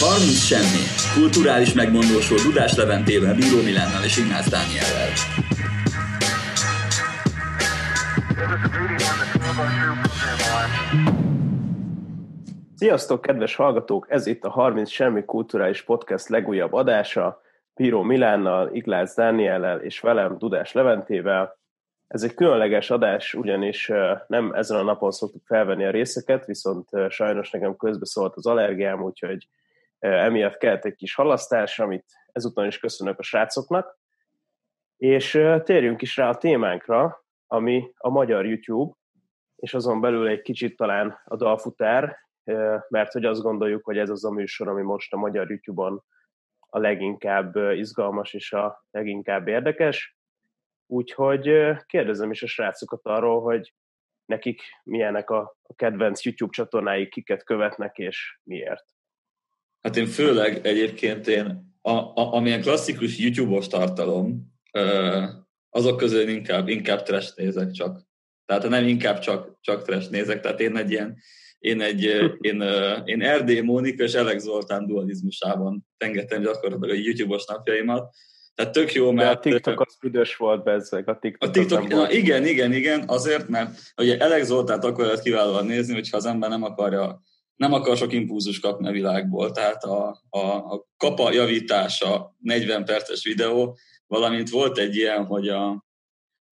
30 semmi. Kulturális megmondósról Dudás Leventével, Bíró Milánnal és Ignác Dániellel. Sziasztok, kedves hallgatók! Ez itt a 30 Semmi Kulturális Podcast legújabb adása. Bíró Milánnal, Iglác Dániellel és velem, Dudás Leventével. Ez egy különleges adás, ugyanis nem ezen a napon szoktuk felvenni a részeket, viszont sajnos nekem közbeszólt az allergiám, úgyhogy emiatt kellett egy kis halasztás, amit ezúttal is köszönök a srácoknak. És térjünk is rá a témánkra, ami a magyar YouTube, és azon belül egy kicsit talán a dalfutár, mert hogy azt gondoljuk, hogy ez az a műsor, ami most a magyar YouTube-on a leginkább izgalmas és a leginkább érdekes. Úgyhogy kérdezem is a srácokat arról, hogy nekik milyenek a, a kedvenc YouTube csatornáik, kiket követnek és miért. Hát én főleg egyébként én, a, a, amilyen klasszikus YouTube-os tartalom, azok közül inkább, inkább trash nézek csak. Tehát nem inkább csak, csak trash nézek, tehát én egy ilyen, én egy, én, én Erdély Mónika és Alex Zoltán dualizmusában tengetem gyakorlatilag a YouTube-os napjaimat, tehát tök jó, mert... De a TikTok az büdös volt bezzeg, a TikTok, a TikTok na, igen, igen, igen, azért, mert ugye Alex Zoltát akkor lehet kiválóan nézni, hogyha az ember nem akarja, nem akar sok impulzus kapni a világból, tehát a, a, a kapa javítása 40 perces videó, valamint volt egy ilyen, hogy a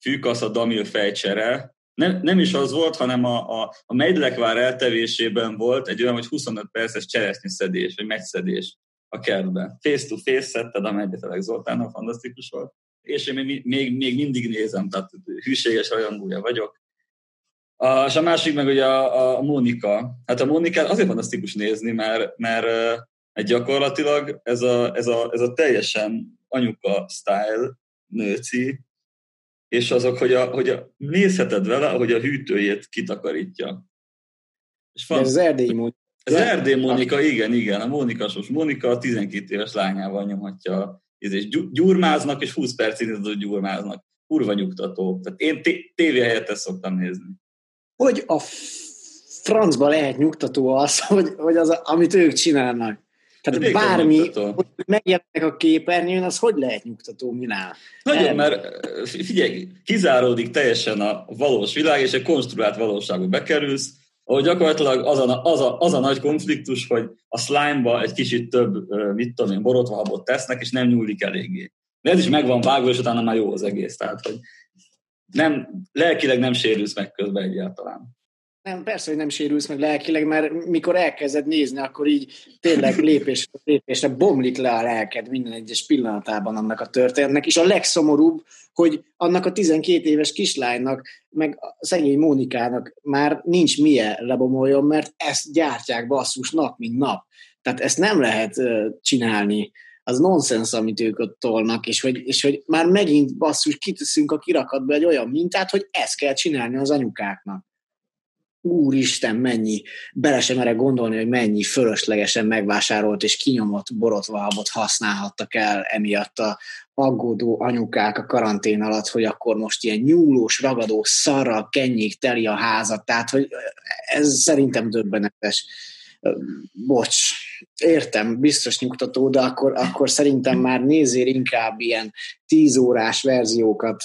fűkasz a Damil fejcsere, nem, nem is az volt, hanem a, a, a Meidlekvár eltevésében volt egy olyan, hogy 25 perces cseresznyeszedés, vagy megszedés a kertbe. Face-to-face szedted a Megyetelek Zoltánnal, fantasztikus volt. És én még, még, még mindig nézem, tehát hűséges rajongója vagyok. A, és a másik meg ugye a, a Mónika. Hát a Mónikát azért fantasztikus nézni, mert, mert egy gyakorlatilag ez a, ez, a, ez a teljesen anyuka style nőci, és azok, hogy, a, hogy a, nézheted vele, hogy a hűtőjét kitakarítja. És van, ez az erdélyi Mónika. Ez az Erdély Mónika, igen, igen. A Mónika sos Mónika a 12 éves lányával nyomhatja és gyurmáznak, és 20 percig gyurmáznak. Kurva nyugtató. Tehát én tévé helyett ezt szoktam nézni. Hogy a francba lehet nyugtató az, hogy, hogy az, amit ők csinálnak? Tehát Még bármi, hogy megjelennek a képernyőn, az hogy lehet nyugtató, minál? Nagyon, mert figyelj, kizáródik teljesen a valós világ, és egy konstruált valóságba bekerülsz, ahol gyakorlatilag az a, az, a, az a nagy konfliktus, hogy a slime-ba egy kicsit több, mit tudom én, borotvahabot tesznek, és nem nyúlik eléggé. De ez is megvan vágva, és utána már jó az egész. Tehát, hogy nem, lelkileg nem sérülsz meg közben egyáltalán. Nem, persze, hogy nem sérülsz meg lelkileg, mert mikor elkezded nézni, akkor így tényleg lépés lépésre bomlik le a lelked minden egyes pillanatában annak a történetnek, és a legszomorúbb, hogy annak a 12 éves kislánynak, meg a szegény Mónikának már nincs milyen lebomoljon, mert ezt gyártják basszus nap, mint nap. Tehát ezt nem lehet csinálni az nonsens, amit ők ott tolnak, és hogy, és hogy már megint basszus kiteszünk a kirakatba egy olyan mintát, hogy ezt kell csinálni az anyukáknak. Úristen, mennyi, bele sem merek gondolni, hogy mennyi fölöslegesen megvásárolt és kinyomott borotvahabot használhattak el emiatt a aggódó anyukák a karantén alatt, hogy akkor most ilyen nyúlós, ragadó szarral kenjék teli a házat, tehát hogy ez szerintem döbbenetes. Bocs, értem, biztos nyugtató, de akkor, akkor szerintem már nézzél inkább ilyen tíz órás verziókat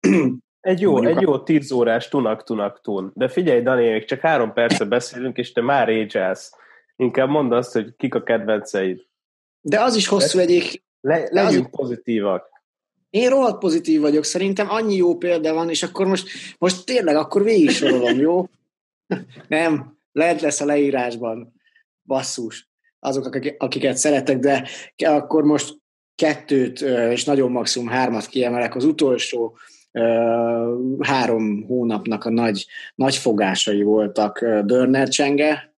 egy jó, egy jó tíz órás tunak-tunak tun. De figyelj, Dani, még csak három perce beszélünk, és te már régyelsz. Inkább mondd azt, hogy kik a kedvenceid. De az is hosszú egyik. Le, legyünk az... pozitívak. Én rohadt pozitív vagyok, szerintem annyi jó példa van, és akkor most, most tényleg akkor végig sorolom, jó? Nem, lehet lesz a leírásban. Basszus. Azok, akiket szeretek, de akkor most kettőt, és nagyon maximum hármat kiemelek. Az utolsó három hónapnak a nagy, nagy fogásai voltak Dörner Csenge,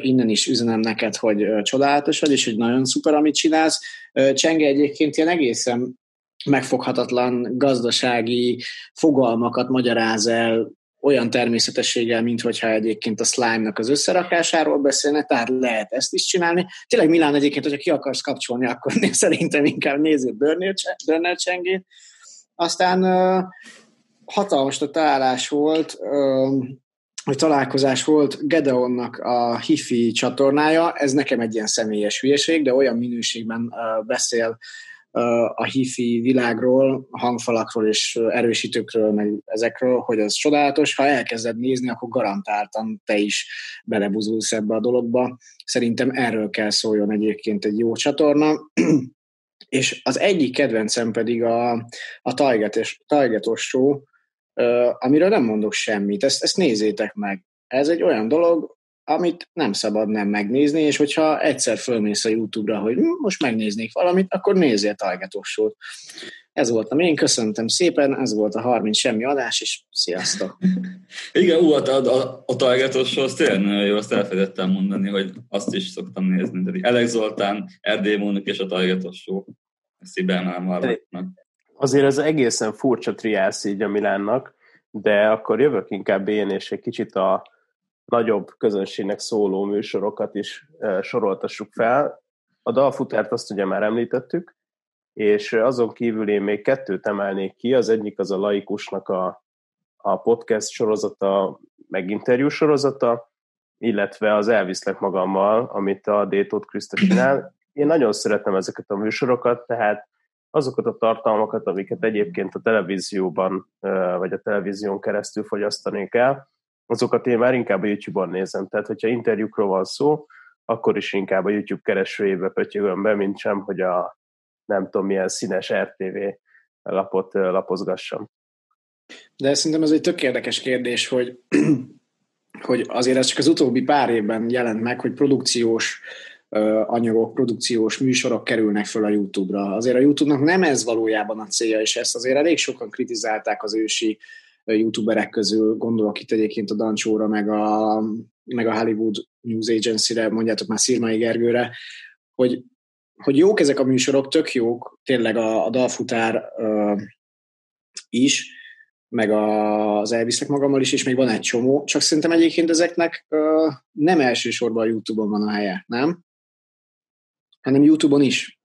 innen is üzenem neked, hogy csodálatos vagy, és hogy nagyon szuper, amit csinálsz. Csenge egyébként ilyen egészen megfoghatatlan gazdasági fogalmakat magyaráz el olyan természetességgel, mint hogyha egyébként a slime-nak az összerakásáról beszélne, tehát lehet ezt is csinálni. Tényleg Milán egyébként, hogyha ki akarsz kapcsolni, akkor szerintem inkább nézzél Dörner Csengét, aztán hatalmas a találás volt, hogy találkozás volt Gedeonnak a Hifi csatornája, ez nekem egy ilyen személyes hülyeség, de olyan minőségben beszél a hifi világról, hangfalakról és erősítőkről, meg ezekről, hogy ez csodálatos. Ha elkezded nézni, akkor garantáltan te is belebuzulsz ebbe a dologba. Szerintem erről kell szóljon egyébként egy jó csatorna. és az egyik kedvencem pedig a, a Tajgetos Show, amiről nem mondok semmit. Ezt, ezt nézzétek meg. Ez egy olyan dolog, amit nem szabad nem megnézni, és hogyha egyszer fölmész a YouTube-ra, hogy hm, most megnéznék valamit, akkor nézzél Talgetossót. Ez voltam én, köszöntem szépen, ez volt a 30 semmi adás, és sziasztok! Igen, ú, a, a, a Talgetosó, az tényleg nagyon jó, azt elfelejtettem mondani, hogy azt is szoktam nézni, de Alex Zoltán, Erdély Mónik és a Talgetosó. Ezt így Azért ez egészen furcsa triász így a Milánnak, de akkor jövök inkább én, és egy kicsit a, nagyobb közönségnek szóló műsorokat is soroltassuk fel. A dalfutárt azt ugye már említettük, és azon kívül én még kettőt emelnék ki, az egyik az a laikusnak a, a podcast sorozata, meg interjú sorozata, illetve az Elviszlek magammal, amit a Détót Krista csinál. Én nagyon szeretem ezeket a műsorokat, tehát azokat a tartalmakat, amiket egyébként a televízióban, vagy a televízión keresztül fogyasztanék el, azokat én már inkább a YouTube-on nézem. Tehát, hogyha interjúkról van szó, akkor is inkább a YouTube keresőjébe pötyögöm be, mint sem, hogy a nem tudom milyen színes RTV lapot lapozgassam. De szerintem ez egy tök érdekes kérdés, hogy, hogy azért ez csak az utóbbi pár évben jelent meg, hogy produkciós anyagok, produkciós műsorok kerülnek föl a YouTube-ra. Azért a YouTube-nak nem ez valójában a célja, és ezt azért elég sokan kritizálták az ősi youtuberek közül, gondolok itt egyébként a Dancsóra, meg a, meg a Hollywood News Agency-re, mondjátok már Szirmai Gergőre, hogy, hogy jók ezek a műsorok, tök jók, tényleg a, a dalfutár uh, is, meg a, az elviszek magammal is, és még van egy csomó, csak szerintem egyébként ezeknek uh, nem elsősorban a YouTube-on van a helye, nem? Hanem YouTube-on is.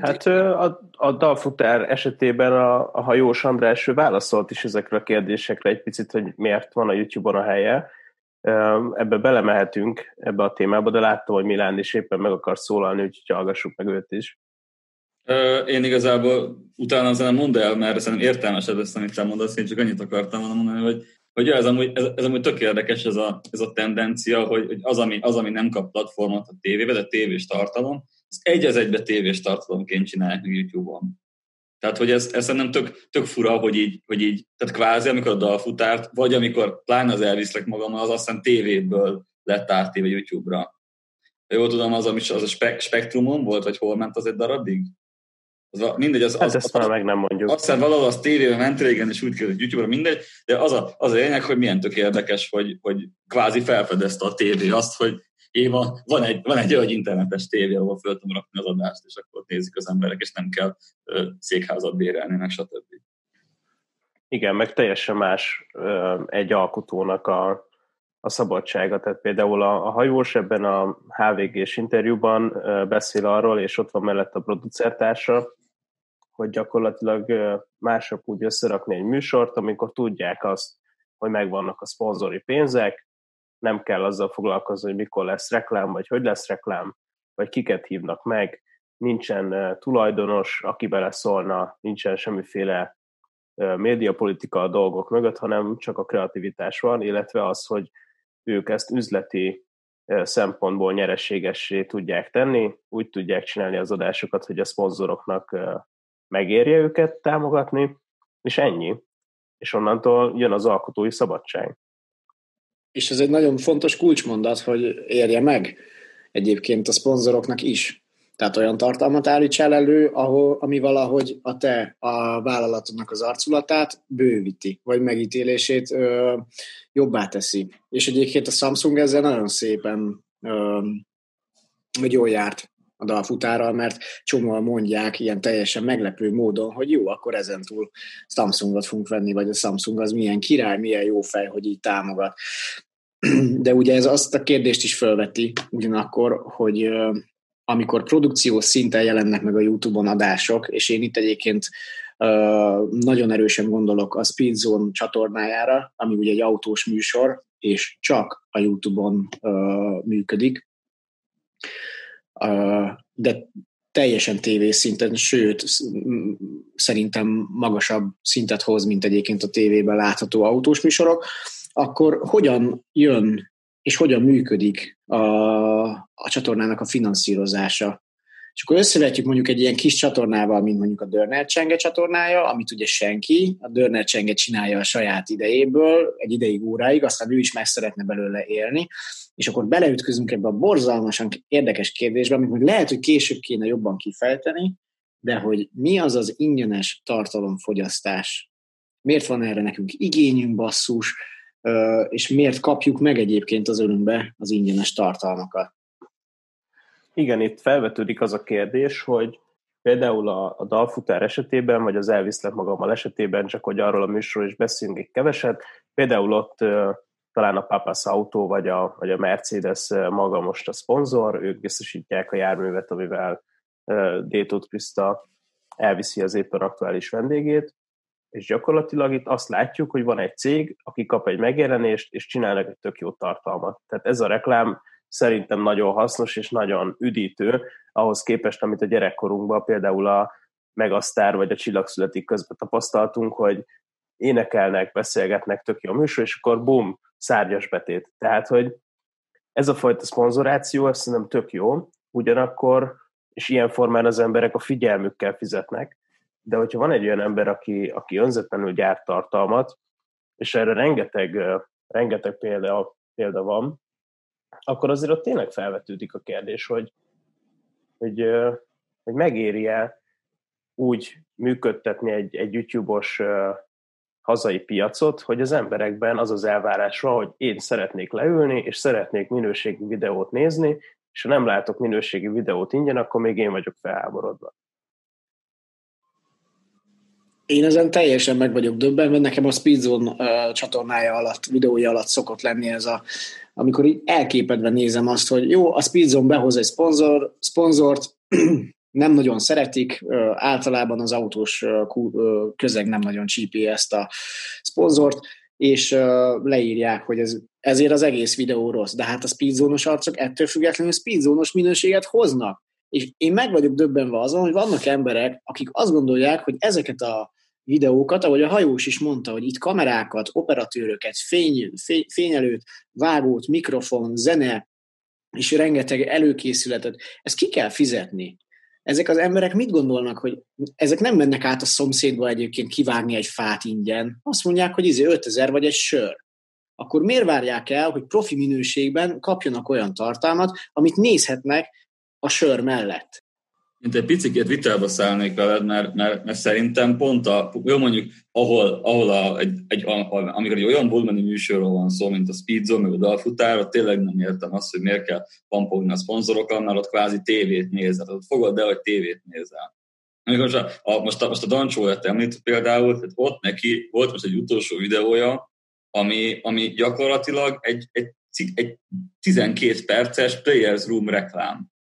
Hát a, a dalfutár esetében a, a hajós András válaszolt is ezekre a kérdésekre egy picit, hogy miért van a YouTube-on a helye. Ebbe belemehetünk, ebbe a témába, de láttam, hogy Milán is éppen meg akar szólalni, úgyhogy hallgassuk meg őt is. Én igazából utána azért mondd el, mert szerintem értelmesebb ezt, amit te mondasz, én csak annyit akartam mondani, hogy, hogy ez, amúgy, ez, ez amúgy tök érdekes ez a, ez a tendencia, hogy, hogy az, ami, az, ami nem kap platformot a tévébe, de tévés tartalom, egy az egybe tévés tartalomként csinálják meg YouTube-on. Tehát, hogy ez, ez szerintem tök, tök fura, hogy így, hogy így, tehát kvázi, amikor a dalfutárt, vagy amikor pláne az elviszlek magam, az aztán tévéből lett áttéve YouTube-ra. Jól tudom, az, ami az a spek, spektrumon volt, vagy hol ment az egy darabig? Az, mindegy, az, hát az, ezt az, már meg nem mondjuk. Aztán valahol az tévében ment régen, és úgy került YouTube-ra, mindegy, de az a, az a lényeg, hogy milyen tök érdekes, hogy, hogy kvázi felfedezte a tévé azt, hogy Éva, van egy, van egy olyan internetes tévé, ahol föl tudom rakni az adást, és akkor nézik az emberek, és nem kell székházat bérelni, meg stb. Igen, meg teljesen más egy alkotónak a, a szabadsága. Tehát például a, a hajós ebben a HVG-s interjúban beszél arról, és ott van mellett a producertársa, hogy gyakorlatilag mások úgy összerakni egy műsort, amikor tudják azt, hogy megvannak a szponzori pénzek, nem kell azzal foglalkozni, hogy mikor lesz reklám, vagy hogy lesz reklám, vagy kiket hívnak meg, nincsen tulajdonos, aki beleszólna, nincsen semmiféle médiapolitika a dolgok mögött, hanem csak a kreativitás van, illetve az, hogy ők ezt üzleti szempontból nyereségessé tudják tenni, úgy tudják csinálni az adásokat, hogy a szponzoroknak megérje őket támogatni, és ennyi. És onnantól jön az alkotói szabadság és ez egy nagyon fontos kulcsmondat, hogy érje meg egyébként a szponzoroknak is. Tehát olyan tartalmat állítsál elő, ahol, ami valahogy a te a vállalatodnak az arculatát bővíti, vagy megítélését ö, jobbá teszi. És egyébként a Samsung ezzel nagyon szépen ö, jól járt a dalfutárral, mert csomóan mondják ilyen teljesen meglepő módon, hogy jó, akkor ezentúl Samsungot fogunk venni, vagy a Samsung az milyen király, milyen jó fej, hogy így támogat. De ugye ez azt a kérdést is felveti ugyanakkor, hogy amikor produkciós szinten jelennek meg a YouTube-on adások, és én itt egyébként nagyon erősen gondolok a Speedzone csatornájára, ami ugye egy autós műsor, és csak a YouTube-on működik. De teljesen tévés szinten, sőt, szerintem magasabb szintet hoz, mint egyébként a tévében látható autós műsorok, akkor hogyan jön és hogyan működik a, a csatornának a finanszírozása? És akkor összevetjük mondjuk egy ilyen kis csatornával, mint mondjuk a Dörner Csenge csatornája, amit ugye senki, a Dörner Csenge csinálja a saját idejéből, egy ideig óráig, aztán ő is meg szeretne belőle élni, és akkor beleütközünk ebbe a borzalmasan érdekes kérdésbe, amit még lehet, hogy később kéne jobban kifejteni, de hogy mi az az ingyenes tartalomfogyasztás? Miért van erre nekünk igényünk, basszus, és miért kapjuk meg egyébként az örömbe az ingyenes tartalmakat? Igen, itt felvetődik az a kérdés, hogy például a, a dalfutár esetében, vagy az elviszlek magammal esetében, csak hogy arról a műsorról is beszélünk egy keveset, például ott talán a Papas Auto vagy a, vagy a Mercedes maga most a szponzor, ők biztosítják a járművet, amivel Détót Krista elviszi az éppen aktuális vendégét, és gyakorlatilag itt azt látjuk, hogy van egy cég, aki kap egy megjelenést, és csinálnak egy tök jó tartalmat. Tehát ez a reklám szerintem nagyon hasznos és nagyon üdítő, ahhoz képest, amit a gyerekkorunkban például a Megasztár vagy a Csillagszületik közben tapasztaltunk, hogy énekelnek, beszélgetnek, tök jó műsor, és akkor bum, szárnyas betét. Tehát, hogy ez a fajta szponzoráció, azt szerintem tök jó, ugyanakkor, és ilyen formán az emberek a figyelmükkel fizetnek, de hogyha van egy olyan ember, aki, aki önzetlenül gyárt tartalmat, és erre rengeteg, rengeteg példa, példa van, akkor azért ott tényleg felvetődik a kérdés, hogy, hogy, hogy megéri-e úgy működtetni egy, egy YouTube-os hazai piacot, hogy az emberekben az az elvárás van, hogy én szeretnék leülni, és szeretnék minőségi videót nézni, és ha nem látok minőségi videót ingyen, akkor még én vagyok felháborodva. Én ezen teljesen meg vagyok döbbenve, nekem a Speedzone uh, csatornája alatt, videója alatt szokott lenni ez a, amikor így elképedve nézem azt, hogy jó, a Speedzone behoz egy szponzor, szponzort, nem nagyon szeretik, általában az autós közeg nem nagyon csípi ezt a szponzort, és leírják, hogy ez, ezért az egész videó rossz, de hát a speedzónos arcok ettől függetlenül speedzónos minőséget hoznak. És én meg vagyok döbbenve azon, hogy vannak emberek, akik azt gondolják, hogy ezeket a videókat, ahogy a hajós is mondta, hogy itt kamerákat, operatőröket, fény, fény, fényelőt, vágót, mikrofon, zene, és rengeteg előkészületet, ezt ki kell fizetni. Ezek az emberek mit gondolnak, hogy ezek nem mennek át a szomszédba egyébként kivágni egy fát ingyen. Azt mondják, hogy izé 5000 vagy egy sör. Akkor miért várják el, hogy profi minőségben kapjanak olyan tartalmat, amit nézhetnek a sör mellett? Mint egy picit vitába szállnék veled, mert, mert, mert, szerintem pont a, jó mondjuk, ahol, ahol a, egy, egy, amikor egy olyan bolmani műsorról van szó, mint a Speedzone, meg a dalfutár, ott tényleg nem értem azt, hogy miért kell pampogni a szponzorokkal, mert ott kvázi tévét nézel. Ott fogod el, hogy tévét nézel. Amikor a, a, most, a, most a Dancsó említ például, tehát ott neki volt most egy utolsó videója, ami, ami gyakorlatilag egy, egy, egy 12 perces Players Room reklám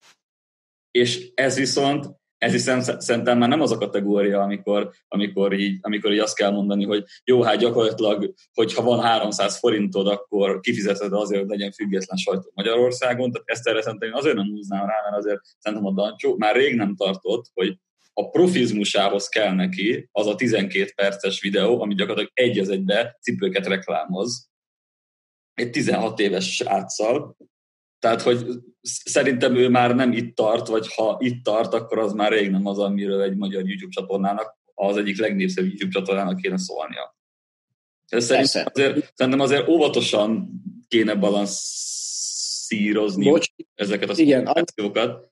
és ez viszont, ez viszont szerintem már nem az a kategória, amikor, amikor, így, amikor így azt kell mondani, hogy jó, hát gyakorlatilag, hogyha van 300 forintod, akkor kifizeted azért, hogy legyen független sajtó Magyarországon. Tehát ezt erre szerintem én azért nem húznám rá, mert azért szerintem a Dancsó már rég nem tartott, hogy a profizmusához kell neki az a 12 perces videó, ami gyakorlatilag egy az egybe cipőket reklámoz, egy 16 éves sráccal, tehát, hogy szerintem ő már nem itt tart, vagy ha itt tart, akkor az már rég nem az, amiről egy magyar YouTube csatornának, az egyik legnépszerűbb YouTube csatornának kéne szólnia. Szerintem azért, szerintem azért óvatosan kéne balanszírozni Bocs, ezeket a szituációkat.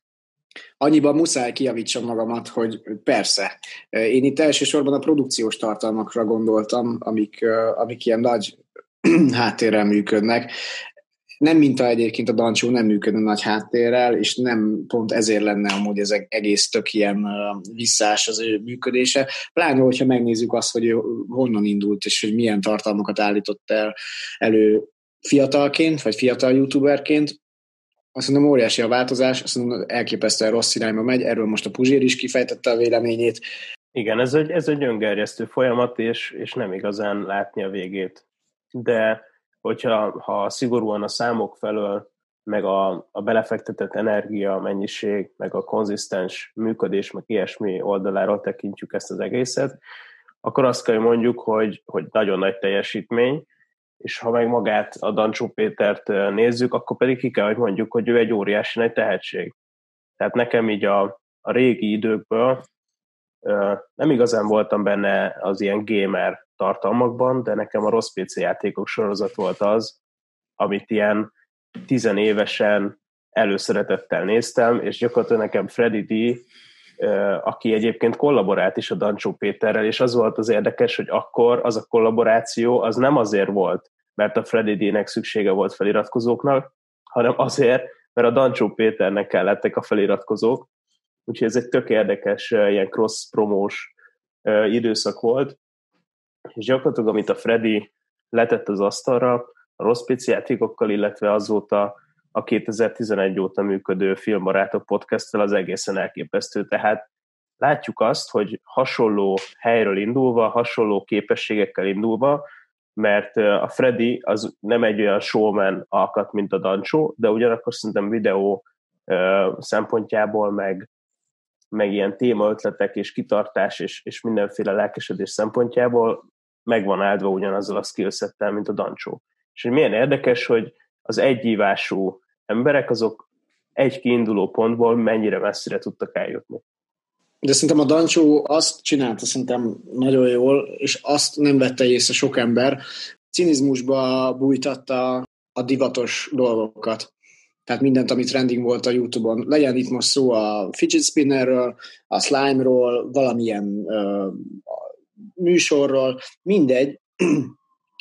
Annyiban muszáj kijavítsam magamat, hogy persze. Én itt elsősorban a produkciós tartalmakra gondoltam, amik, amik ilyen nagy háttérrel működnek nem minta egyébként a Dancsó nem működne nagy háttérrel, és nem pont ezért lenne amúgy ez egész tök ilyen visszás az ő működése. Pláne, hogyha megnézzük azt, hogy honnan indult, és hogy milyen tartalmakat állított el elő fiatalként, vagy fiatal youtuberként, azt mondom, óriási a változás, azt mondom, elképesztően rossz irányba megy, erről most a Puzsér is kifejtette a véleményét, Igen, ez egy, ez egy öngerjesztő folyamat, és, és nem igazán látni a végét. De hogyha ha szigorúan a számok felől, meg a, a belefektetett energia, mennyiség, meg a konzisztens működés, meg ilyesmi oldaláról tekintjük ezt az egészet, akkor azt kell mondjuk, hogy, hogy nagyon nagy teljesítmény, és ha meg magát a Dancsó Pétert nézzük, akkor pedig ki kell, hogy mondjuk, hogy ő egy óriási nagy tehetség. Tehát nekem így a, a régi időkből nem igazán voltam benne az ilyen gamer tartalmakban, de nekem a rossz PC játékok sorozat volt az, amit ilyen tizenévesen előszeretettel néztem, és gyakorlatilag nekem Freddy D, aki egyébként kollaborált is a Dancsó Péterrel, és az volt az érdekes, hogy akkor az a kollaboráció az nem azért volt, mert a Freddy D-nek szüksége volt feliratkozóknak, hanem azért, mert a Dancsó Péternek kellettek a feliratkozók, úgyhogy ez egy tök érdekes ilyen cross-promós időszak volt, és gyakorlatilag amit a Freddy letett az asztalra, a rossz játékokkal, illetve azóta a 2011 óta működő Filmbarátok podcasttel az egészen elképesztő. Tehát látjuk azt, hogy hasonló helyről indulva, hasonló képességekkel indulva, mert a Freddy az nem egy olyan showman alkat, mint a Dancsó, de ugyanakkor szerintem videó szempontjából, meg, meg ilyen témaötletek és kitartás és, és mindenféle lelkesedés szempontjából megvan áldva ugyanazzal a skillsettel, mint a Dancsó. És hogy milyen érdekes, hogy az egyívású emberek azok egy kiinduló pontból mennyire messzire tudtak eljutni. De szerintem a Dancsó azt csinálta szerintem nagyon jól, és azt nem vette észre sok ember, cinizmusba bújtatta a divatos dolgokat. Tehát mindent, ami trending volt a Youtube-on. Legyen itt most szó a fidget spinnerről, a slime-ról, valamilyen uh, műsorról, mindegy,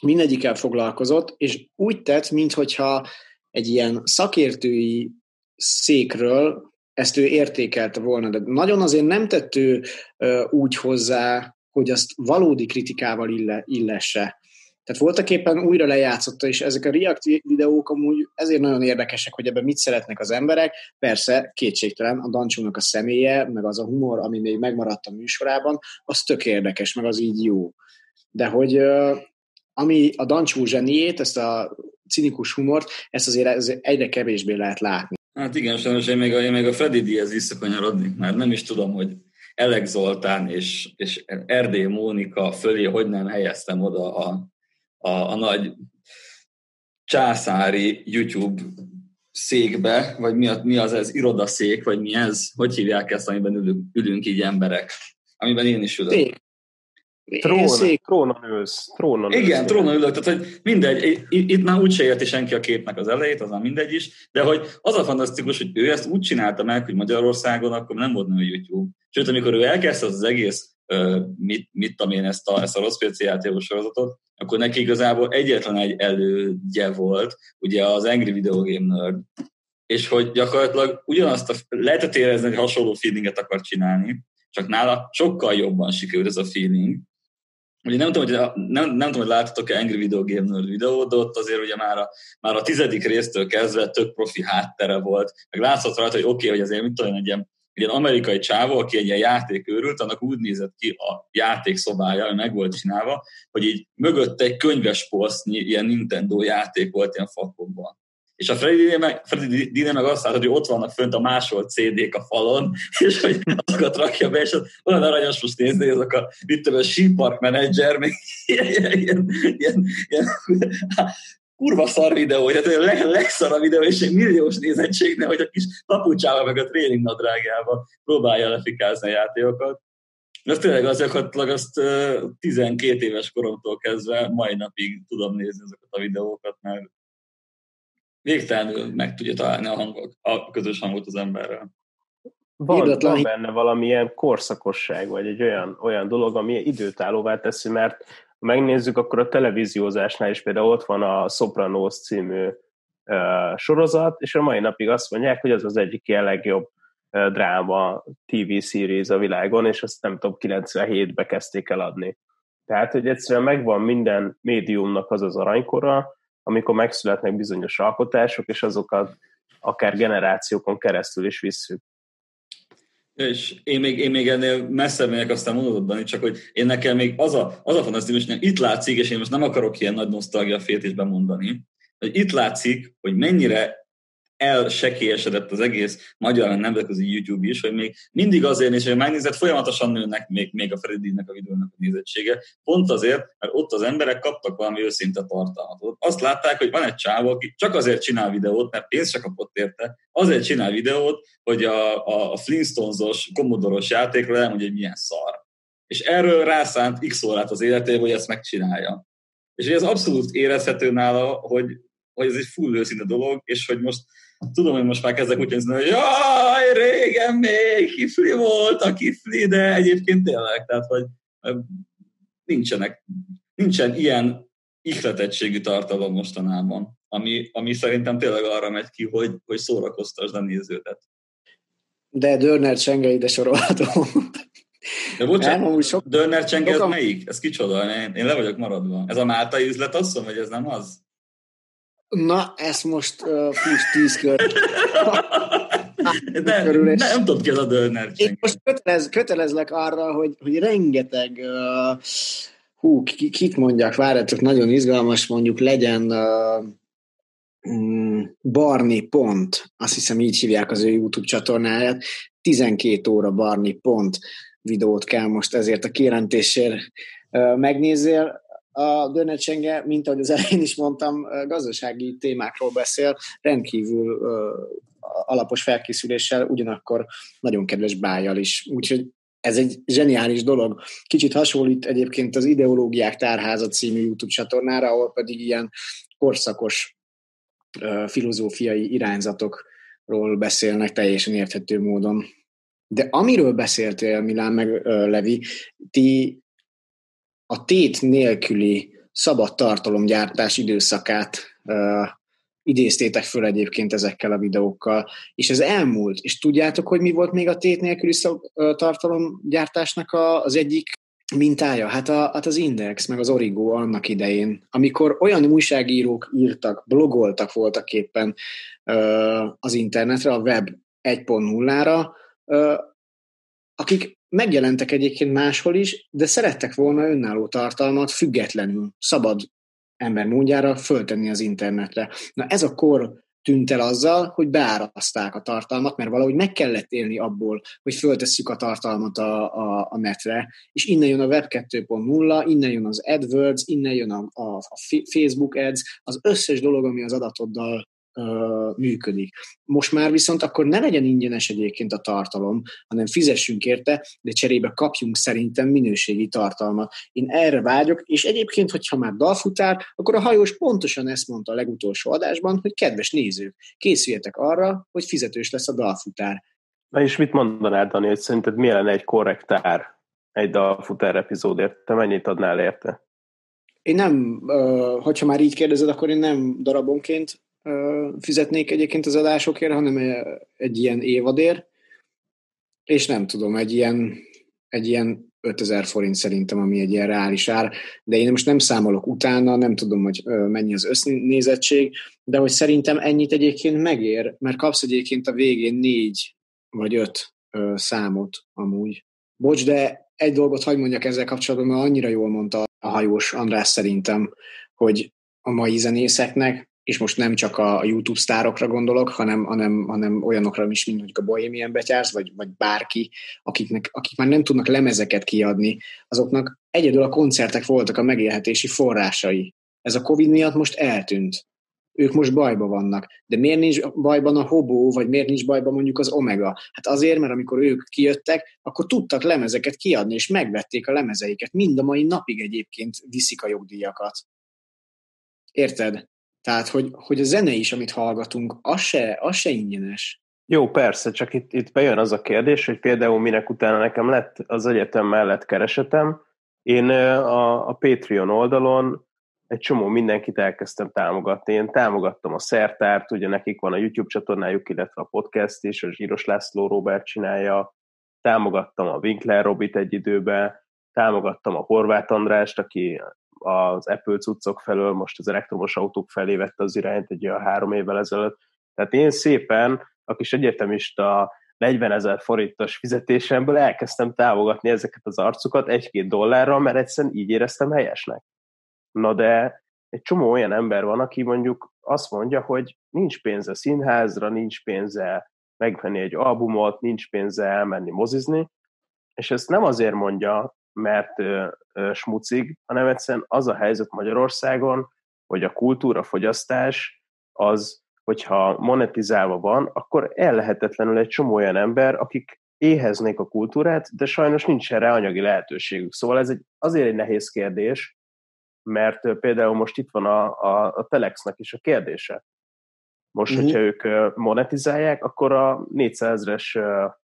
mindegyikkel foglalkozott, és úgy tett, minthogyha egy ilyen szakértői székről ezt ő értékelte volna, de nagyon azért nem tett ő úgy hozzá, hogy azt valódi kritikával ille, illesse. Tehát voltak éppen újra lejátszotta, és ezek a React videók amúgy ezért nagyon érdekesek, hogy ebben mit szeretnek az emberek. Persze, kétségtelen, a Dancsónak a személye, meg az a humor, ami még megmaradt a műsorában, az tök érdekes, meg az így jó. De hogy ami a Dancsó zseniét, ezt a cinikus humort, ezt azért egyre kevésbé lehet látni. Hát igen, sajnos én még a, én még a Freddy Diaz visszakanyarodni, mert nem is tudom, hogy Elek Zoltán és, és Erdély Mónika fölé hogy nem helyeztem oda a, a, a nagy császári YouTube székbe, vagy mi, a, mi az ez, irodaszék, vagy mi ez, hogy hívják ezt, amiben ülünk, ülünk így emberek, amiben én is ülök. Szék. Trón, szék... trónon ülsz. Trónon Igen, ülsz. trónon ülök, tehát hogy mindegy, itt már úgy se érti senki a képnek az elejét, az már mindegy is, de hogy az a fantasztikus, hogy ő ezt úgy csinálta meg, hogy Magyarországon akkor nem volt nő YouTube. Sőt, amikor ő elkezdte az, az egész, mit, mit tudom én, ezt a, ezt a rossz PC játékos sorozatot, akkor neki igazából egyetlen egy elődje volt, ugye az Angry Video Game Nerd, és hogy gyakorlatilag ugyanazt a, lehetett érezni, hogy hasonló feelinget akar csinálni, csak nála sokkal jobban sikerült ez a feeling, Ugye nem tudom, hogy, nem, nem tudom, hogy láttatok-e Angry Video Game Nerd videót, de ott azért ugye már a, már a tizedik résztől kezdve tök profi háttere volt. Meg látszott rajta, hogy oké, okay, hogy azért mit tudom, egy ilyen, ilyen amerikai csávó, aki egy ilyen játék őrült, annak úgy nézett ki a játékszobája, meg volt csinálva, hogy így mögötte egy könyves polsznyi ilyen Nintendo játék volt ilyen fakokban. És a Freddy meg, Freddy Dine meg azt látod, hogy ott vannak fönt a másolt CD-k a falon, és hogy azokat rakja be, és olyan aranyos most nézni, azok a, mit tudom, a sípark menedzser, még ilyen, ilyen, ilyen, ilyen kurva szar videó, hogy a leg, legszar a videó, és egy milliós nézettségnél, hogy a kis papucsával meg a tréning nadrágjába próbálja lefikázni a játékokat. De tényleg az gyakorlatilag azt 12 éves koromtól kezdve mai napig tudom nézni azokat a videókat, mert végtelenül meg tudja találni a, hangok, a közös hangot az emberrel. Van, van benne valamilyen korszakosság, vagy egy olyan, olyan dolog, ami időtállóvá teszi, mert ha megnézzük, akkor a televíziózásnál is például ott van a Sopranos című uh, sorozat, és a mai napig azt mondják, hogy az az egyik ilyen legjobb uh, dráma TV series a világon, és azt nem tudom, 97-be kezdték el adni. Tehát, hogy egyszerűen megvan minden médiumnak az az aranykora, amikor megszületnek bizonyos alkotások, és azokat akár generációkon keresztül is visszük. És én még, én még ennél messzebb megyek, aztán mondod, Dani, csak hogy én nekem még az a, az a fantasztikus, hogy itt látszik, és én most nem akarok ilyen nagy nosztalgia féltésben mondani, hogy itt látszik, hogy mennyire elsekélyesedett az egész magyar nemzetközi YouTube is, hogy még mindig azért is, hogy megnézett, folyamatosan nőnek még, még a Freddy-nek a videónak a nézettsége. Pont azért, mert ott az emberek kaptak valami őszinte tartalmat. Azt látták, hogy van egy csávó, aki csak azért csinál videót, mert pénzt se kapott érte, azért csinál videót, hogy a, a, a Flintstones-os, komodoros játékról elmondja, hogy milyen szar. És erről rászánt x órát az életében, hogy ezt megcsinálja. És ez abszolút érezhető nála, hogy, hogy ez egy full őszinte dolog, és hogy most tudom, hogy most már kezdek úgy nézni, hogy jaj, régen még kifli volt a kifli, de egyébként tényleg, tehát, hogy nincsenek, nincsen ilyen ihletettségű tartalom mostanában, ami, ami szerintem tényleg arra megy ki, hogy, hogy szórakoztasd a néződet. De Dörner Csenge ide sorolható. De bocsánat, sok... Dörner Csenge, ez melyik? Ez kicsoda? Én, én le vagyok maradva. Ez a Máltai üzlet, azt mondom, hogy ez nem az? Na, ezt most uh, plusz tíz kör. De, körül, és nem tudom ki az a döner. Én most kötelez, kötelezlek arra, hogy, hogy rengeteg uh, hú, kit mondjak, várjátok, nagyon izgalmas, mondjuk legyen uh, Barni Pont, azt hiszem így hívják az ő YouTube csatornáját, 12 óra Barni Pont videót kell most ezért a kijelentésért megnézzél a Dönecsenge, mint ahogy az elején is mondtam, gazdasági témákról beszél, rendkívül alapos felkészüléssel, ugyanakkor nagyon kedves bájjal is. Úgyhogy ez egy zseniális dolog. Kicsit hasonlít egyébként az Ideológiák Tárháza című YouTube csatornára, ahol pedig ilyen korszakos filozófiai irányzatokról beszélnek teljesen érthető módon. De amiről beszéltél, Milán meg Levi, ti a tét nélküli szabad tartalomgyártás időszakát uh, idéztétek föl egyébként ezekkel a videókkal, és ez elmúlt, és tudjátok, hogy mi volt még a tét nélküli szab- tartalomgyártásnak a, az egyik mintája? Hát, a, hát az Index, meg az Origo annak idején, amikor olyan újságírók írtak, blogoltak voltak éppen uh, az internetre, a web 1.0-ra, uh, akik megjelentek egyébként máshol is, de szerettek volna önálló tartalmat függetlenül, szabad ember módjára föltenni az internetre. Na ez a kor tűnt el azzal, hogy beáraszták a tartalmat, mert valahogy meg kellett élni abból, hogy föltesszük a tartalmat a, a, a netre, és innen jön a Web 2.0, innen jön az AdWords, innen jön a, a, a Facebook Ads, az összes dolog, ami az adatoddal működik. Most már viszont akkor ne legyen ingyenes egyébként a tartalom, hanem fizessünk érte, de cserébe kapjunk szerintem minőségi tartalmat. Én erre vágyok, és egyébként, hogyha már dalfutár, akkor a hajós pontosan ezt mondta a legutolsó adásban, hogy kedves nézők, készüljetek arra, hogy fizetős lesz a dalfutár. Na és mit mondanád, Dani, hogy szerinted mi lenne egy korrektár egy dalfutár epizódért? Te mennyit adnál érte? Én nem, hogyha már így kérdezed, akkor én nem darabonként fizetnék egyébként az adásokért, hanem egy ilyen évadér, és nem tudom, egy ilyen, egy ilyen 5000 forint szerintem, ami egy ilyen reális ár, de én most nem számolok utána, nem tudom, hogy mennyi az össznézettség, de hogy szerintem ennyit egyébként megér, mert kapsz egyébként a végén négy vagy öt számot amúgy. Bocs, de egy dolgot hagyd mondjak ezzel kapcsolatban, mert annyira jól mondta a hajós András szerintem, hogy a mai zenészeknek és most nem csak a YouTube sztárokra gondolok, hanem, hanem, hanem olyanokra is, mint mondjuk a Bohemian Betyársz, vagy, vagy bárki, akiknek, akik már nem tudnak lemezeket kiadni, azoknak egyedül a koncertek voltak a megélhetési forrásai. Ez a Covid miatt most eltűnt. Ők most bajba vannak. De miért nincs bajban a Hobó, vagy miért nincs bajban mondjuk az Omega? Hát azért, mert amikor ők kijöttek, akkor tudtak lemezeket kiadni, és megvették a lemezeiket. Mind a mai napig egyébként viszik a jogdíjakat. Érted? Tehát, hogy, hogy a zene is, amit hallgatunk, az se, az se ingyenes. Jó, persze, csak itt, itt bejön az a kérdés, hogy például minek utána nekem lett az egyetem mellett keresetem, én a, a Patreon oldalon egy csomó mindenkit elkezdtem támogatni. Én támogattam a Szertárt, ugye nekik van a YouTube csatornájuk, illetve a podcast is, a Zsíros László Robert csinálja, támogattam a Winkler Robit egy időben, támogattam a Horváth Andrást, aki az Apple cuccok felől most az elektromos autók felé vette az irányt egy olyan három évvel ezelőtt. Tehát én szépen a kis egyetemista 40 ezer forintos fizetésemből elkezdtem támogatni ezeket az arcukat egy-két dollárral, mert egyszerűen így éreztem helyesnek. Na de egy csomó olyan ember van, aki mondjuk azt mondja, hogy nincs pénze színházra, nincs pénze megvenni egy albumot, nincs pénze elmenni mozizni, és ezt nem azért mondja, mert ö, ö, smucig, hanem egyszerűen az a helyzet Magyarországon, hogy a kultúra fogyasztás az, hogyha monetizálva van, akkor ellehetetlenül egy csomó olyan ember, akik éheznék a kultúrát, de sajnos nincs erre anyagi lehetőségük. Szóval ez egy, azért egy nehéz kérdés, mert például most itt van a, a, a Telexnek is a kérdése. Most, uh-huh. hogyha ők monetizálják, akkor a 400 ezres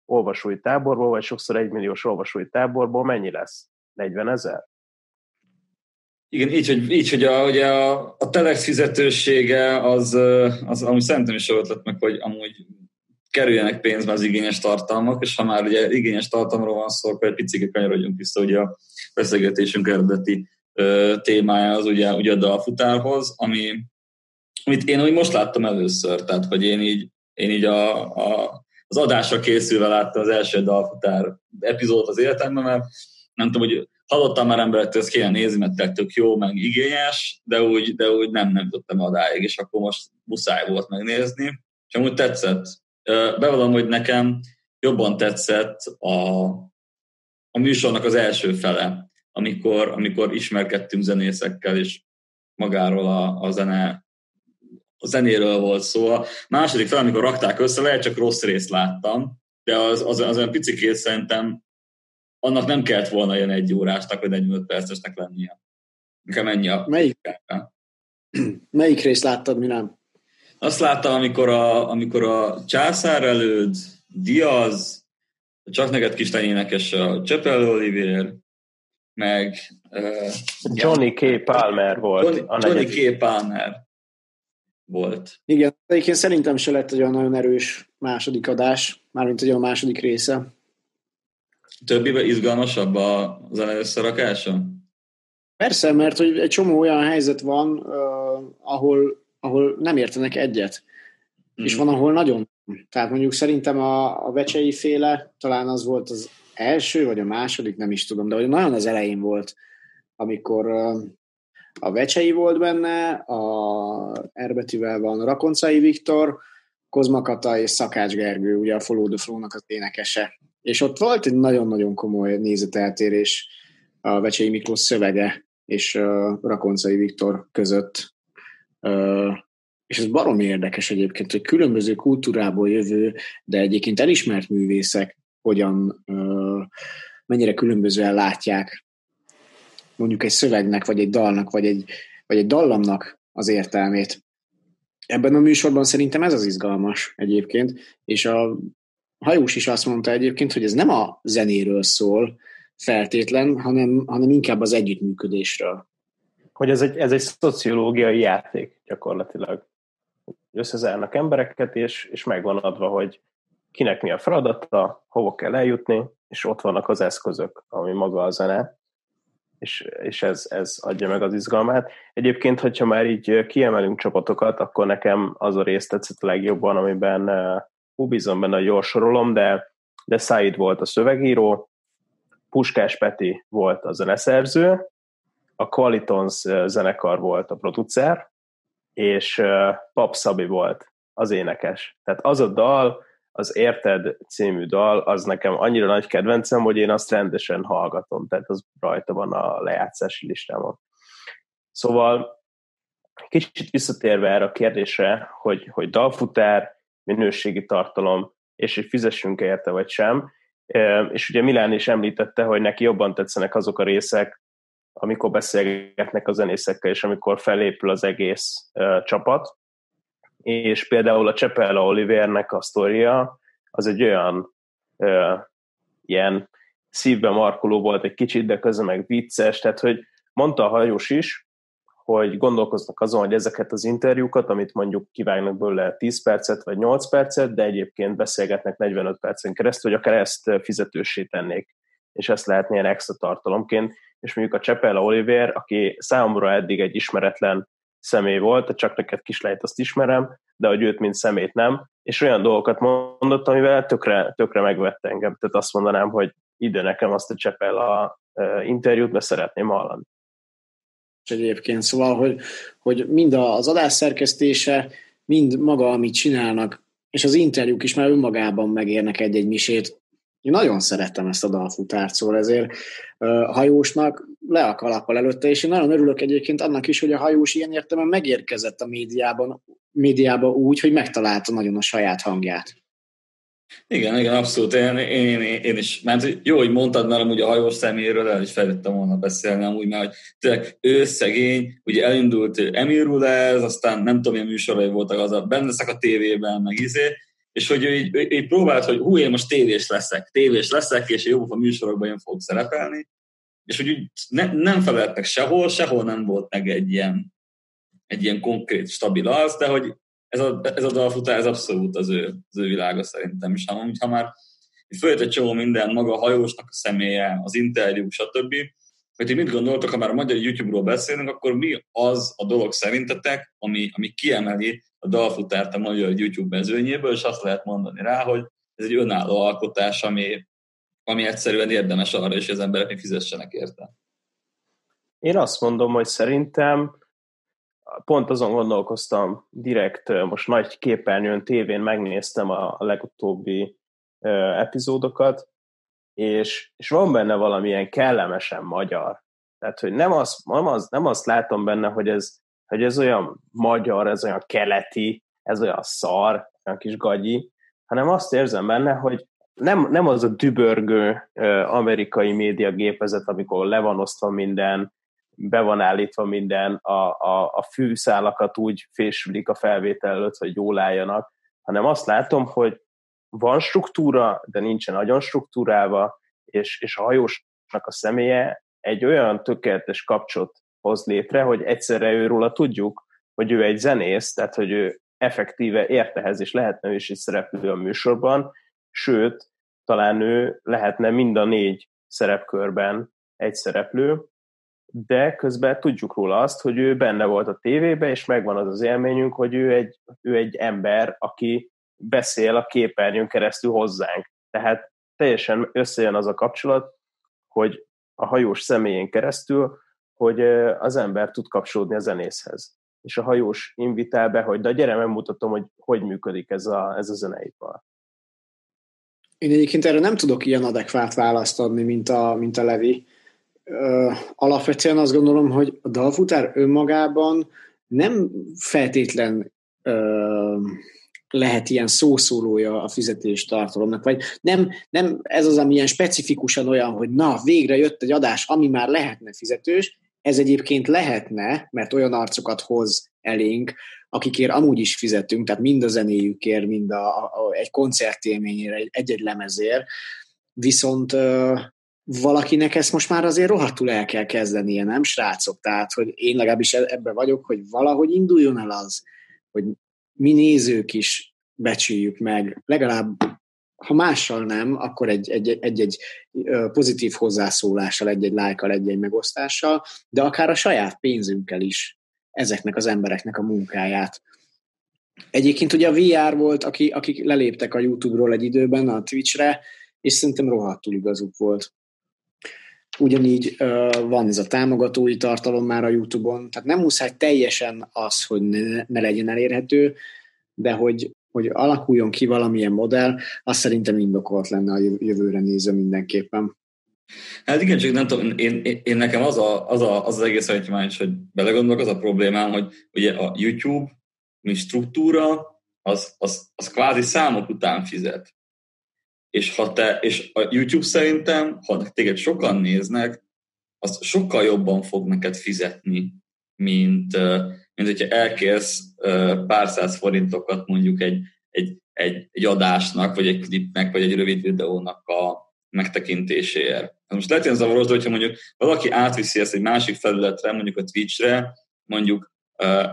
olvasói táborból, vagy sokszor egy milliós olvasói táborból mennyi lesz? 40 ezer? Igen, így, hogy, így, hogy a, ugye a, a Telex fizetősége az, az amúgy szerintem is ötlet meg, hogy amúgy kerüljenek pénzbe az igényes tartalmak, és ha már ugye igényes tartalomról van szó, akkor egy picit kanyarodjunk vissza ugye a beszélgetésünk eredeti ö, témája az ugye, ugye a dalfutárhoz, ami, amit én úgy most láttam először, tehát hogy én így, én így a, a, az adásra készülve láttam az első dalfutár epizódot az életemben, mert nem tudom, hogy hallottam már emberektől, ezt kéne nézni, mert tök jó, meg igényes, de úgy, de úgy nem, nem jutottam adáig, és akkor most muszáj volt megnézni. És amúgy tetszett. Bevallom, hogy nekem jobban tetszett a, a műsornak az első fele, amikor, amikor ismerkedtünk zenészekkel, és magáról a, a zene a zenéről volt szó. A második fel, amikor rakták össze, lehet csak rossz részt láttam, de az, az, az olyan picikét szerintem annak nem kellett volna ilyen egy órásnak, vagy 45 percesnek lennie. Nekem ennyi a... Melyik, melyik részt láttad, mi nem? Azt láttam, amikor a, amikor a császár előd, Diaz, csak neked kis énekes a Csepel Olivier, meg... Uh, Johnny K. Palmer volt. Johnny, a Johnny K. Palmer volt. Igen, egyébként szerintem se lett egy olyan nagyon erős második adás, mármint egy olyan második része. Többibe izgalmasabb a zene összerakása? Persze, mert hogy egy csomó olyan helyzet van, uh, ahol, ahol nem értenek egyet. Mm. És van, ahol nagyon. Tehát mondjuk szerintem a, a vecsei féle talán az volt az első, vagy a második, nem is tudom, de nagyon az elején volt, amikor uh, a Vecsei volt benne, a Erbetivel van Rakoncai Viktor, Kozmakata és Szakács Gergő, ugye a Follow the Flow-nak az énekese. És ott volt egy nagyon-nagyon komoly nézeteltérés a Vecsei Miklós szövege és Rakoncai Viktor között. És ez baromi érdekes egyébként, hogy különböző kultúrából jövő, de egyébként elismert művészek hogyan, mennyire különbözően látják mondjuk egy szövegnek, vagy egy dalnak, vagy egy, vagy egy dallamnak az értelmét. Ebben a műsorban szerintem ez az izgalmas egyébként, és a hajós is azt mondta egyébként, hogy ez nem a zenéről szól feltétlen, hanem, hanem inkább az együttműködésről. Hogy ez egy, ez egy szociológiai játék gyakorlatilag. Összezárnak embereket, és, és megvan adva, hogy kinek mi a feladata, hova kell eljutni, és ott vannak az eszközök, ami maga a zene és, és ez, ez adja meg az izgalmát. Egyébként, hogyha már így kiemelünk csapatokat, akkor nekem az a rész tetszett a legjobban, amiben hú, bízom benne, hogy jól sorolom, de, de Said volt a szövegíró, Puskás Peti volt a zeneszerző, a Qualitons zenekar volt a producer, és Pap Szabi volt az énekes. Tehát az a dal, az Érted című dal, az nekem annyira nagy kedvencem, hogy én azt rendesen hallgatom, tehát az rajta van a lejátszási listámon. Szóval kicsit visszatérve erre a kérdésre, hogy, hogy dalfutár, minőségi tartalom, és hogy fizessünk érte vagy sem, és ugye Milán is említette, hogy neki jobban tetszenek azok a részek, amikor beszélgetnek a zenészekkel, és amikor felépül az egész csapat, és például a Csepella Olivernek a sztoria az egy olyan ö, ilyen szívbe markoló volt egy kicsit, de közben meg vicces, tehát hogy mondta a hajós is, hogy gondolkoznak azon, hogy ezeket az interjúkat, amit mondjuk kivágnak belőle 10 percet vagy 8 percet, de egyébként beszélgetnek 45 percen keresztül, hogy akár ezt fizetősé tennék, és ezt lehetne ilyen extra tartalomként, és mondjuk a Csepella Oliver, aki számomra eddig egy ismeretlen személy volt, csak neked lehet azt ismerem, de hogy őt, mint szemét nem, és olyan dolgokat mondott, amivel tökre, tökre megvette engem. Tehát azt mondanám, hogy ide nekem azt a Csepel a interjút, mert szeretném hallani. Egyébként szóval, hogy, hogy mind az adás szerkesztése, mind maga, amit csinálnak, és az interjúk is már önmagában megérnek egy-egy misét. Én nagyon szerettem ezt a dalfutárt, szóval ezért hajósnak le a kalappal előtte, és én nagyon örülök egyébként annak is, hogy a hajós ilyen értelemben megérkezett a médiában, médiában úgy, hogy megtalálta nagyon a saját hangját. Igen, igen, abszolút. Én, én, én, én is, mert jó, hogy mondtad, mert amúgy a hajós személyről el is fejlettem volna beszélni, amúgy, mert hogy tényleg ő szegény, ugye elindult Emil ez, aztán nem tudom, milyen műsorai voltak az a benne a tévében, meg izé, és hogy ő így, ő így próbált, hogy hú, én most tévés leszek, tévés leszek, és jó a műsorokban én fogok szerepelni, és hogy úgy ne, nem feleltek sehol, sehol nem volt meg egy ilyen, egy ilyen konkrét, stabil az, de hogy ez a, ez a dalfutár, ez abszolút az ő, az ő világa szerintem. Ha, ha már följött egy csomó minden, maga a hajósnak a személye, az interjú, stb., hogy ti mit gondoltok, ha már a magyar YouTube-ról beszélünk, akkor mi az a dolog szerintetek, ami, ami kiemeli a dalfutárt a magyar YouTube mezőnyéből, és azt lehet mondani rá, hogy ez egy önálló alkotás, ami, ami egyszerűen érdemes arra, és az emberek még fizessenek érte. Én azt mondom, hogy szerintem pont azon gondolkoztam direkt, most nagy képernyőn, tévén megnéztem a, legutóbbi epizódokat, és, és van benne valamilyen kellemesen magyar. Tehát, hogy nem azt, nem, azt, nem azt látom benne, hogy ez, hogy ez olyan magyar, ez olyan keleti, ez olyan szar, olyan kis gagyi, hanem azt érzem benne, hogy nem, nem az a dübörgő amerikai média gépezet, amikor le van osztva minden, be van állítva minden, a, a, a fűszálakat úgy fésülik a felvétel előtt, hogy jól álljanak, hanem azt látom, hogy van struktúra, de nincsen nagyon struktúrálva, és, és a hajósnak a személye egy olyan tökéletes kapcsot hoz létre, hogy egyszerre őróla tudjuk, hogy ő egy zenész, tehát hogy ő effektíve értehez, és lehetne ő is egy szereplő a műsorban, sőt, talán ő lehetne mind a négy szerepkörben egy szereplő, de közben tudjuk róla azt, hogy ő benne volt a tévében, és megvan az az élményünk, hogy ő egy, ő egy ember, aki beszél a képernyőn keresztül hozzánk. Tehát teljesen összejön az a kapcsolat, hogy a hajós személyén keresztül, hogy az ember tud kapcsolódni a zenészhez. És a hajós invitál be, hogy de gyere, megmutatom, hogy hogy működik ez a, ez a zeneipar. Én egyébként erre nem tudok ilyen adekvát választ adni, mint a, mint a Levi. Alapvetően azt gondolom, hogy a dalfutár önmagában nem feltétlen ö, lehet ilyen szószólója a fizetés tartalomnak, vagy nem, nem ez az, ami ilyen specifikusan olyan, hogy na, végre jött egy adás, ami már lehetne fizetős, ez egyébként lehetne, mert olyan arcokat hoz elénk, akikért amúgy is fizetünk, tehát mind a zenéjükért, mind a, a, egy koncertélményére, egy-egy lemezért, viszont valakinek ezt most már azért rohadtul el kell kezdenie, nem srácok? Tehát, hogy én legalábbis e- ebben vagyok, hogy valahogy induljon el az, hogy mi nézők is becsüljük meg, legalább ha mással nem, akkor egy-egy pozitív hozzászólással, egy-egy lájkal, egy-egy megosztással, de akár a saját pénzünkkel is ezeknek az embereknek a munkáját. Egyébként ugye a VR volt, aki, akik leléptek a YouTube-ról egy időben a Twitch-re, és szerintem rohadtul igazuk volt. Ugyanígy van ez a támogatói tartalom már a YouTube-on, tehát nem muszáj teljesen az, hogy ne, ne legyen elérhető, de hogy, hogy alakuljon ki valamilyen modell, az szerintem indokolt lenne a jövőre nézve mindenképpen. Hát igen, csak nem tudom, én, én, én nekem az, a, az, a, az, az egész hagyományos, hogy belegondolok, az a problémám, hogy ugye a YouTube, mint struktúra, az, az, az kvázi számok után fizet és, ha te, és a YouTube szerintem, ha téged sokan néznek, az sokkal jobban fog neked fizetni, mint, mint hogyha elkérsz pár száz forintokat mondjuk egy, egy, egy, egy adásnak, vagy egy klipnek, vagy egy rövid videónak a megtekintéséért. Most lehet ilyen zavaros, de hogyha mondjuk valaki átviszi ezt egy másik felületre, mondjuk a Twitch-re, mondjuk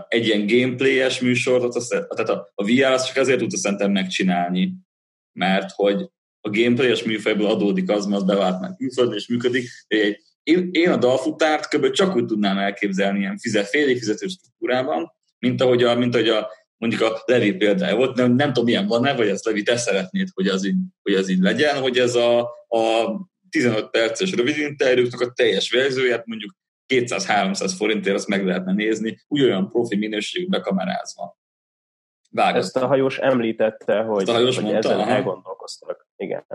egy ilyen gameplayes műsort, tehát a, a VR azt csak ezért tudta szerintem megcsinálni, mert hogy a gameplay-es műfajból adódik az, mert az bevált már külföldön és működik. Én, én a dalfutárt kb. csak úgy tudnám elképzelni ilyen fizet, félig fizető struktúrában, mint ahogy a, mint ahogy a mondjuk a Levi példája volt, nem, nem tudom, milyen van-e, vagy ezt Levi, te szeretnéd, hogy az így, hogy ez így legyen, hogy ez a, a 15 perces rövid interjúknak a teljes verzióját mondjuk 200-300 forintért azt meg lehetne nézni, ugyanolyan profi minőségű bekamerázva. Vágott. Ezt a hajós említette, hogy, a hajós hogy mondta, ezen aha. elgondolkoztak. Igen.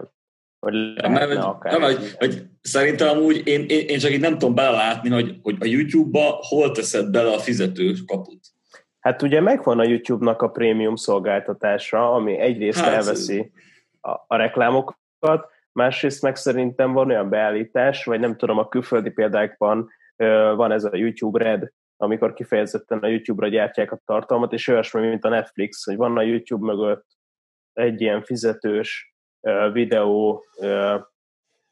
Hogy ja, mert, akár nem, hogy, hogy szerintem amúgy én, én, én csak így nem tudom belelátni, hogy, hogy a YouTube-ba hol teszed bele a fizető kaput. Hát ugye megvan a YouTube-nak a prémium szolgáltatása, ami egyrészt hát, elveszi a, a reklámokat, másrészt meg szerintem van olyan beállítás, vagy nem tudom, a külföldi példákban van ez a YouTube Red, amikor kifejezetten a YouTube-ra gyártják a tartalmat, és olyasmi, mint a Netflix, hogy van a YouTube mögött egy ilyen fizetős videó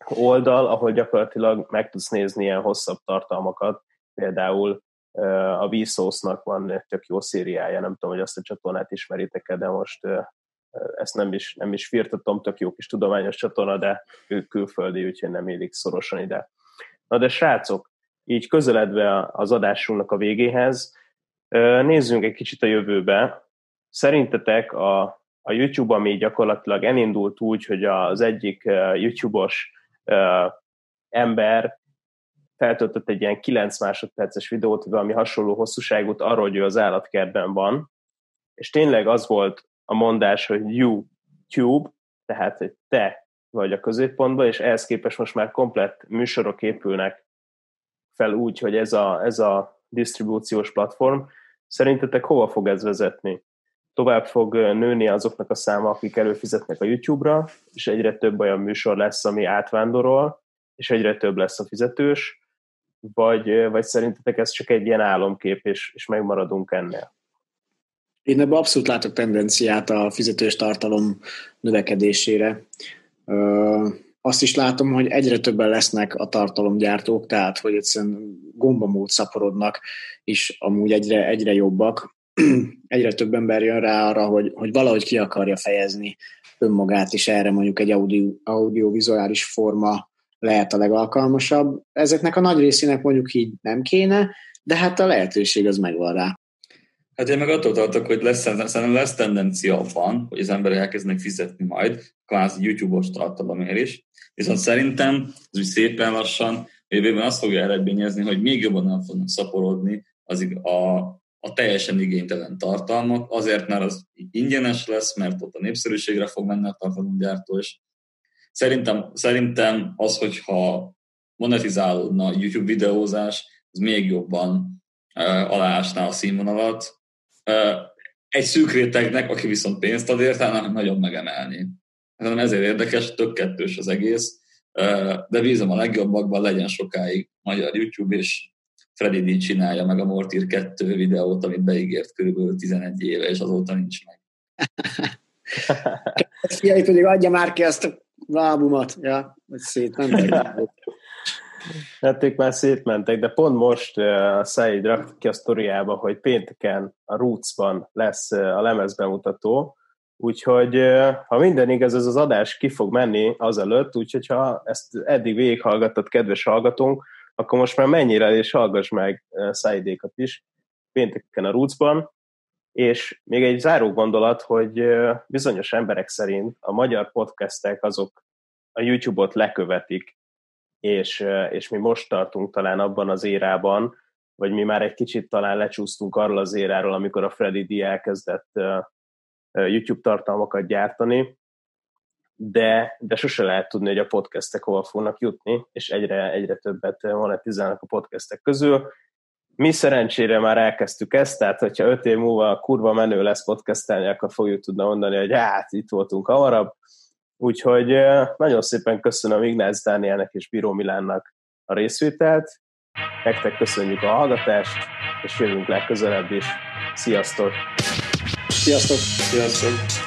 oldal, ahol gyakorlatilag meg tudsz nézni ilyen hosszabb tartalmakat, például a Vsauce-nak van tök jó szériája, nem tudom, hogy azt a csatornát ismeritek de most ezt nem is, nem is firtatom, tök jó kis tudományos csatorna, de ő külföldi, úgyhogy nem élik szorosan ide. Na de srácok, így közeledve az adásunknak a végéhez, nézzünk egy kicsit a jövőbe. Szerintetek a, a YouTube, ami gyakorlatilag elindult úgy, hogy az egyik YouTube-os ember feltöltött egy ilyen 9 másodperces videót, valami hasonló hosszúságút arról, hogy ő az állatkertben van, és tényleg az volt a mondás, hogy YouTube, tehát hogy te vagy a középpontban, és ehhez képest most már komplett műsorok épülnek fel úgy, hogy ez a, ez a disztribúciós platform. Szerintetek hova fog ez vezetni? Tovább fog nőni azoknak a száma, akik előfizetnek a YouTube-ra, és egyre több olyan műsor lesz, ami átvándorol, és egyre több lesz a fizetős, vagy, vagy szerintetek ez csak egy ilyen álomkép, és, és megmaradunk ennél? Én ebben abszolút látok tendenciát a fizetős tartalom növekedésére. Azt is látom, hogy egyre többen lesznek a tartalomgyártók, tehát hogy egyszerűen gombamód szaporodnak, és amúgy egyre, egyre jobbak. egyre több ember jön rá arra, hogy, hogy valahogy ki akarja fejezni önmagát, és erre mondjuk egy audio, audiovizuális forma lehet a legalkalmasabb. Ezeknek a nagy részének mondjuk így nem kéne, de hát a lehetőség az megvan rá. Hát én meg attól tartok, hogy lesz, szerintem lesz tendencia abban, hogy az emberek elkezdenek fizetni majd, kvázi YouTube-os tartalomért is. Viszont szerintem ez úgy szépen lassan jövőben azt fogja eredményezni, hogy még jobban nem fognak szaporodni az a, a teljesen igénytelen tartalmak, azért, mert az ingyenes lesz, mert ott a népszerűségre fog menni a tartalomgyártó, és szerintem, szerintem az, hogyha monetizálódna a YouTube videózás, az még jobban uh, aláásná a színvonalat, egy szűk rétegnek, aki viszont pénzt ad érte, nagyon megemelni. Hanem ezért érdekes, tök kettős az egész, de bízom a legjobbakban legyen sokáig magyar YouTube, és Freddy D csinálja meg a Mortir 2 videót, amit beígért körülbelül 11 éve, és azóta nincs meg. Fiai pedig adja már ki azt a lábumat, ja, hogy szétmentek. Hát ők már szétmentek, de pont most uh, a Said rakta ki a sztoriába, hogy pénteken a Rootsban lesz uh, a lemezbemutató, úgyhogy uh, ha minden igaz, ez az adás ki fog menni azelőtt, úgyhogy ha ezt eddig végighallgattad, kedves hallgatónk, akkor most már mennyire és hallgass meg Saidékat is pénteken a Rootsban, és még egy záró gondolat, hogy bizonyos emberek szerint a magyar podcastek azok a YouTube-ot lekövetik és, és mi most tartunk talán abban az érában, vagy mi már egy kicsit talán lecsúsztunk arról az éráról, amikor a Freddy D elkezdett YouTube tartalmakat gyártani, de, de sose lehet tudni, hogy a podcastek hova fognak jutni, és egyre, egyre többet monetizálnak a podcastek közül. Mi szerencsére már elkezdtük ezt, tehát hogyha öt év múlva kurva menő lesz podcastelni, akkor fogjuk tudni mondani, hogy hát itt voltunk hamarabb, Úgyhogy nagyon szépen köszönöm Ignác Dánielnek és Bíró Milánnak a részvételt. Nektek köszönjük a hallgatást, és jövünk legközelebb is. Sziasztok! Sziasztok! Sziasztok!